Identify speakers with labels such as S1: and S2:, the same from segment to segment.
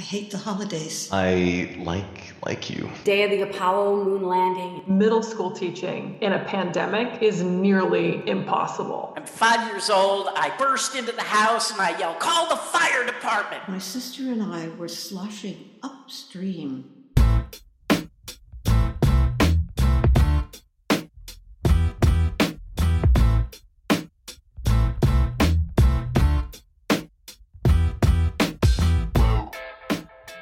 S1: I hate the holidays.
S2: I like like you.
S3: Day of the Apollo moon landing.
S4: Middle school teaching in a pandemic is nearly impossible.
S5: I'm five years old. I burst into the house and I yell, Call the fire department!
S1: My sister and I were sloshing upstream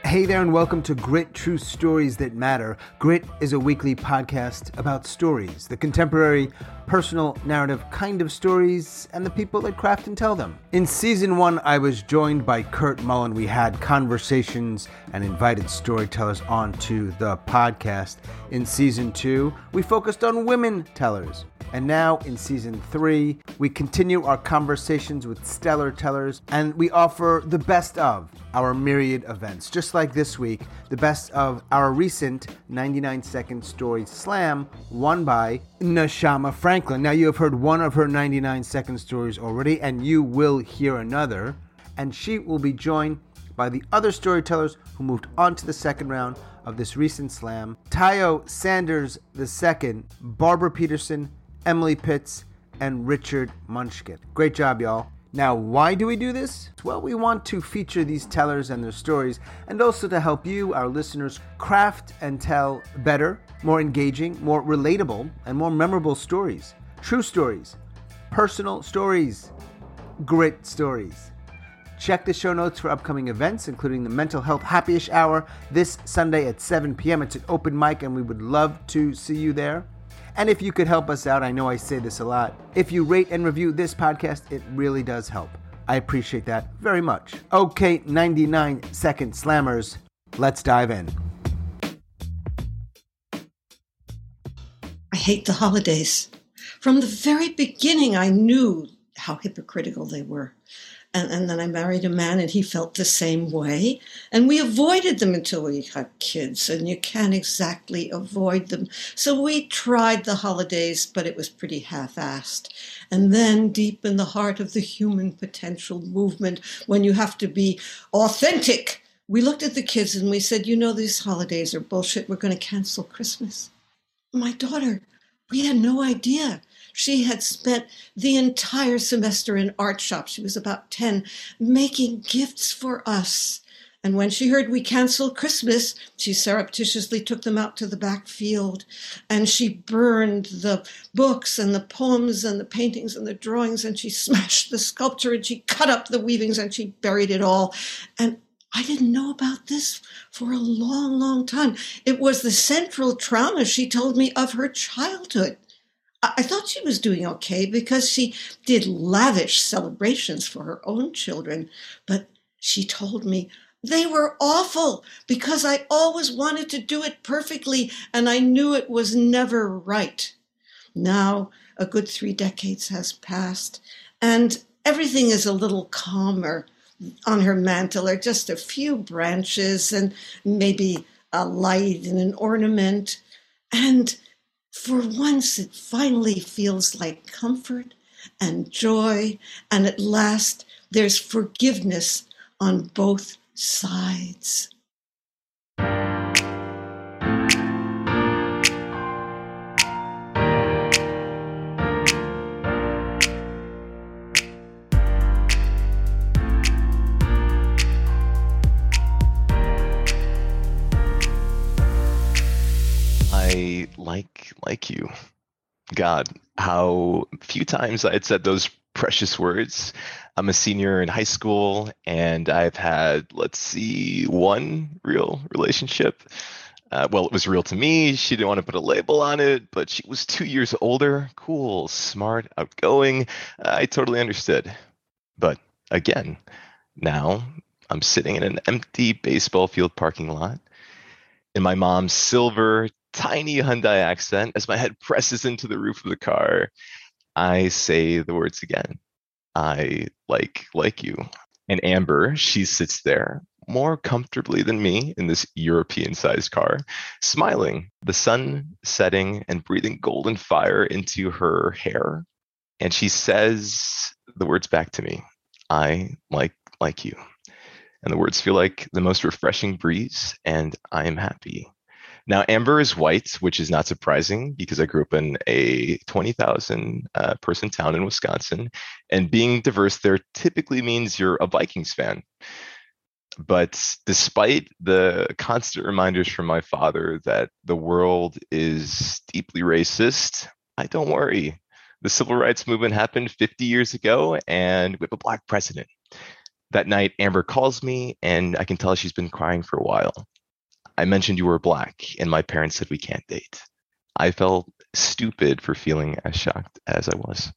S6: Hey there, and welcome to Grit True Stories That Matter. Grit is a weekly podcast about stories, the contemporary, personal, narrative kind of stories, and the people that craft and tell them. In season one, I was joined by Kurt Mullen. We had conversations and invited storytellers onto the podcast. In season two, we focused on women tellers. And now in season three, we continue our conversations with stellar tellers and we offer the best of our myriad events. Just like this week, the best of our recent 99 Second Story Slam won by Neshama Franklin. Now, you have heard one of her 99 Second Stories already, and you will hear another. And she will be joined by the other storytellers who moved on to the second round of this recent slam Tayo Sanders II, Barbara Peterson, Emily Pitts, and Richard Munchkin. Great job, y'all. Now, why do we do this? Well, we want to feature these tellers and their stories, and also to help you, our listeners, craft and tell better, more engaging, more relatable, and more memorable stories. True stories, personal stories, grit stories. Check the show notes for upcoming events, including the Mental Health Happyish Hour this Sunday at 7 p.m. It's an open mic, and we would love to see you there. And if you could help us out, I know I say this a lot. If you rate and review this podcast, it really does help. I appreciate that very much. Okay, 99 second slammers, let's dive in.
S1: I hate the holidays. From the very beginning, I knew how hypocritical they were. And, and, then I married a man and he felt the same way. And we avoided them until we had kids, and you can't exactly avoid them. So we tried the holidays, but it was pretty half assed. And then, deep in the heart of the human potential movement, when you have to be authentic, we looked at the kids and we said, You know, these holidays are bullshit. We're going to cancel Christmas. My daughter, we had no idea she had spent the entire semester in art shop. She was about 10, making gifts for us. And when she heard we canceled Christmas, she surreptitiously took them out to the back field and she burned the books and the poems and the paintings and the drawings and she smashed the sculpture and she cut up the weavings and she buried it all. And I didn't know about this for a long, long time. It was the central trauma she told me of her childhood. I thought she was doing okay because she did lavish celebrations for her own children, but she told me they were awful because I always wanted to do it perfectly and I knew it was never right. Now, a good three decades has passed and everything is a little calmer. On her mantle are just a few branches and maybe a light and an ornament. And for once, it finally feels like comfort and joy, and at last, there's forgiveness on both sides.
S2: Like you. God, how few times I had said those precious words. I'm a senior in high school and I've had, let's see, one real relationship. Uh, well, it was real to me. She didn't want to put a label on it, but she was two years older. Cool, smart, outgoing. I totally understood. But again, now I'm sitting in an empty baseball field parking lot in my mom's silver tiny Hyundai accent as my head presses into the roof of the car. I say the words again. I like like you. And Amber, she sits there more comfortably than me in this European sized car, smiling, the sun setting and breathing golden fire into her hair. And she says the words back to me I like like you. and the words feel like the most refreshing breeze, and I am happy. Now, Amber is white, which is not surprising because I grew up in a 20,000 uh, person town in Wisconsin, and being diverse there typically means you're a Vikings fan. But despite the constant reminders from my father that the world is deeply racist, I don't worry. The civil rights movement happened 50 years ago, and we have a black president. That night, Amber calls me, and I can tell she's been crying for a while. I mentioned you were black, and my parents said we can't date. I felt stupid for feeling as shocked as I was.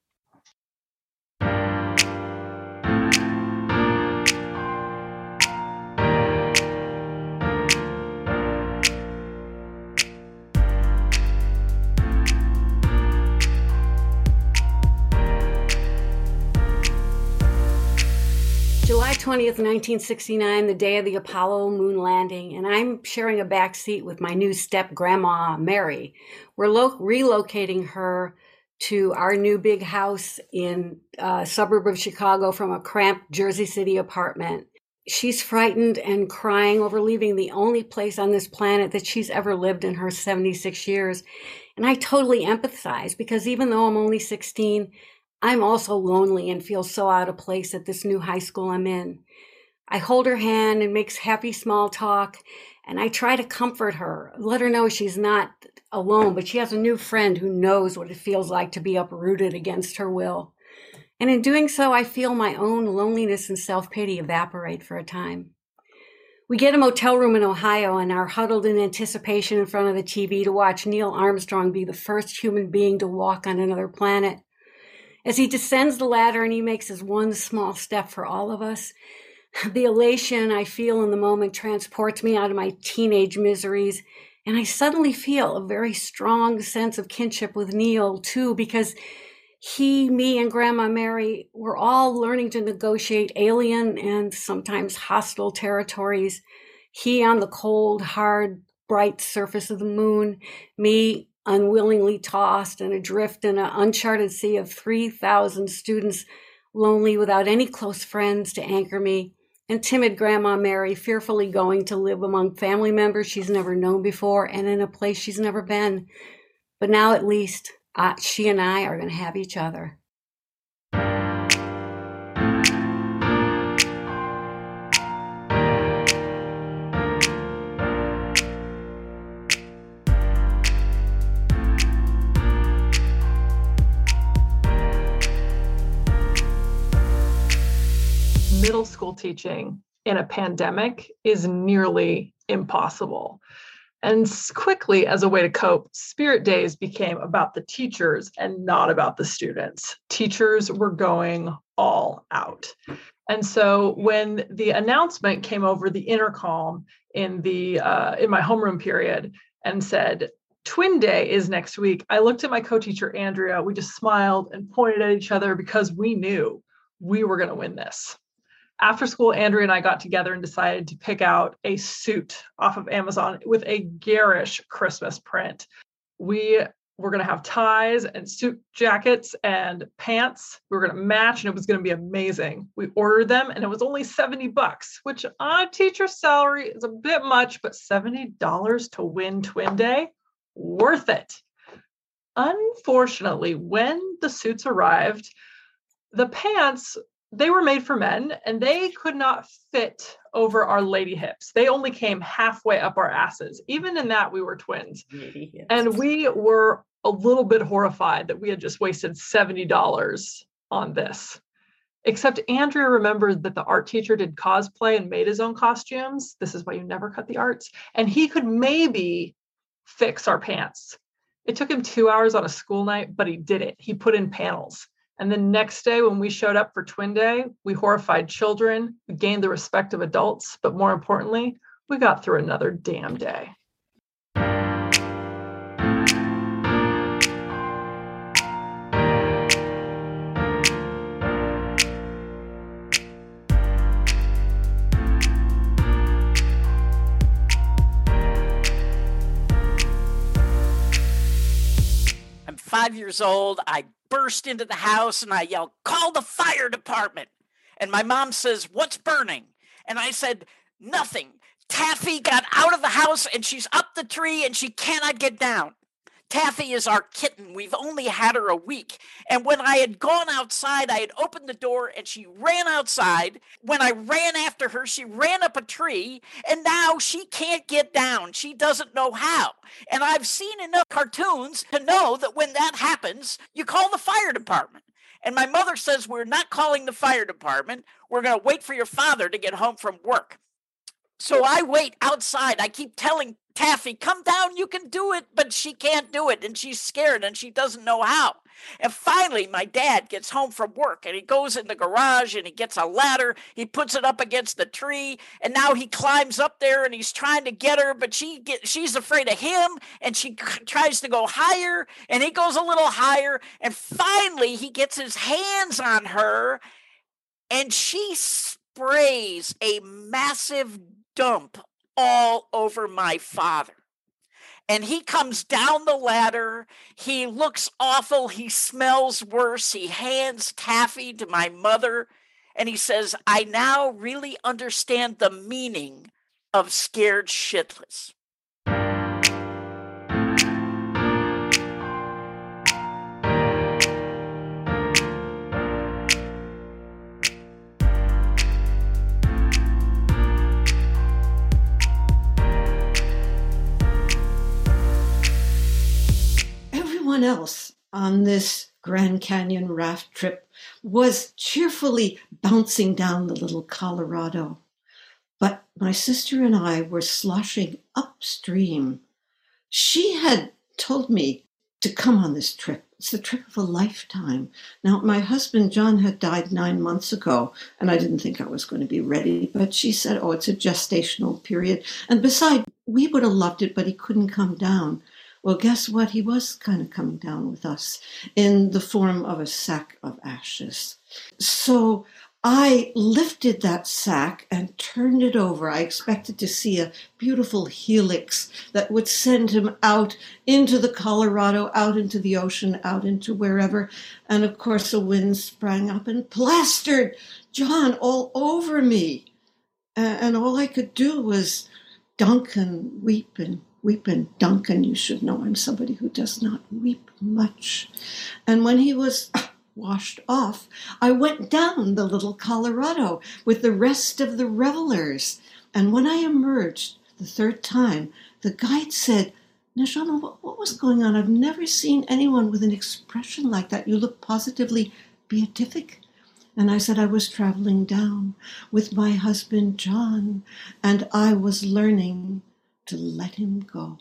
S3: 20th, 1969, the day of the Apollo moon landing, and I'm sharing a back seat with my new step grandma, Mary. We're lo- relocating her to our new big house in a suburb of Chicago from a cramped Jersey City apartment. She's frightened and crying over leaving the only place on this planet that she's ever lived in her 76 years. And I totally empathize because even though I'm only 16, I'm also lonely and feel so out of place at this new high school I'm in. I hold her hand and makes happy small talk, and I try to comfort her, let her know she's not alone, but she has a new friend who knows what it feels like to be uprooted against her will. And in doing so, I feel my own loneliness and self pity evaporate for a time. We get a motel room in Ohio and are huddled in anticipation in front of the TV to watch Neil Armstrong be the first human being to walk on another planet. As he descends the ladder and he makes his one small step for all of us, the elation I feel in the moment transports me out of my teenage miseries. And I suddenly feel a very strong sense of kinship with Neil, too, because he, me, and Grandma Mary were all learning to negotiate alien and sometimes hostile territories. He on the cold, hard, bright surface of the moon, me unwillingly tossed and adrift in an uncharted sea of 3,000 students, lonely without any close friends to anchor me, and timid Grandma Mary fearfully going to live among family members she's never known before and in a place she's never been. But now at least uh, she and I are going to have each other.
S4: Middle school teaching in a pandemic is nearly impossible. And quickly, as a way to cope, Spirit Days became about the teachers and not about the students. Teachers were going all out. And so when the announcement came over the intercom in the uh, in my homeroom period and said twin day is next week i looked at my co-teacher andrea we just smiled and pointed at each other because we knew we were going to win this after school, Andrea and I got together and decided to pick out a suit off of Amazon with a garish Christmas print. We were going to have ties and suit jackets and pants. We were going to match and it was going to be amazing. We ordered them and it was only 70 bucks, which on a teacher's salary is a bit much, but $70 to win Twin Day, worth it. Unfortunately, when the suits arrived, the pants they were made for men and they could not fit over our lady hips. They only came halfway up our asses. Even in that, we were twins. And we were a little bit horrified that we had just wasted $70 on this. Except Andrea remembered that the art teacher did cosplay and made his own costumes. This is why you never cut the arts. And he could maybe fix our pants. It took him two hours on a school night, but he did it. He put in panels. And the next day, when we showed up for Twin Day, we horrified children, we gained the respect of adults, but more importantly, we got through another damn day.
S5: I'm five years old. I burst into the house and I yell, Call the fire department. And my mom says, What's burning? And I said, Nothing. Taffy got out of the house and she's up the tree and she cannot get down. Taffy is our kitten. We've only had her a week. And when I had gone outside, I had opened the door and she ran outside. When I ran after her, she ran up a tree and now she can't get down. She doesn't know how. And I've seen enough cartoons to know that when that happens, you call the fire department. And my mother says, We're not calling the fire department. We're going to wait for your father to get home from work. So I wait outside. I keep telling Taffy, come down, you can do it, but she can't do it. And she's scared and she doesn't know how. And finally, my dad gets home from work and he goes in the garage and he gets a ladder. He puts it up against the tree. And now he climbs up there and he's trying to get her, but she get, she's afraid of him and she tries to go higher and he goes a little higher. And finally, he gets his hands on her and she sprays a massive dump all over my father. And he comes down the ladder. He looks awful. He smells worse. He hands taffy to my mother. And he says, I now really understand the meaning of scared shitless.
S1: Else on this Grand Canyon raft trip was cheerfully bouncing down the little Colorado. But my sister and I were sloshing upstream. She had told me to come on this trip. It's the trip of a lifetime. Now, my husband John had died nine months ago, and I didn't think I was going to be ready. But she said, Oh, it's a gestational period. And besides, we would have loved it, but he couldn't come down. Well, guess what? He was kind of coming down with us in the form of a sack of ashes. So I lifted that sack and turned it over. I expected to see a beautiful helix that would send him out into the Colorado, out into the ocean, out into wherever. And of course, a wind sprang up and plastered John all over me. And all I could do was dunk and weep and weep and Duncan, you should know I'm somebody who does not weep much. And when he was washed off, I went down the little Colorado with the rest of the revelers. And when I emerged the third time, the guide said, Neshama, what, what was going on? I've never seen anyone with an expression like that. You look positively beatific. And I said, I was traveling down with my husband John, and I was learning to let him go.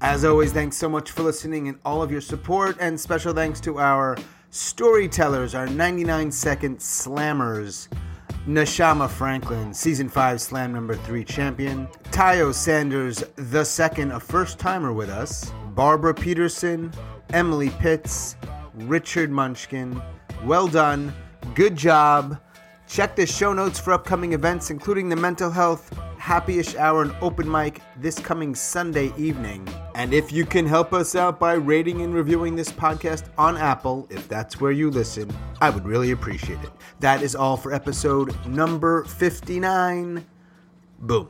S6: As always, thanks so much for listening and all of your support, and special thanks to our storytellers, our 99 second slammers. Neshama Franklin, season 5 slam number 3 champion. Tayo Sanders, the second, a first timer with us. Barbara Peterson, Emily Pitts, Richard Munchkin. Well done. Good job. Check the show notes for upcoming events, including the mental health happyish hour and open mic this coming Sunday evening. And if you can help us out by rating and reviewing this podcast on Apple, if that's where you listen, I would really appreciate it. That is all for episode number 59. Boom.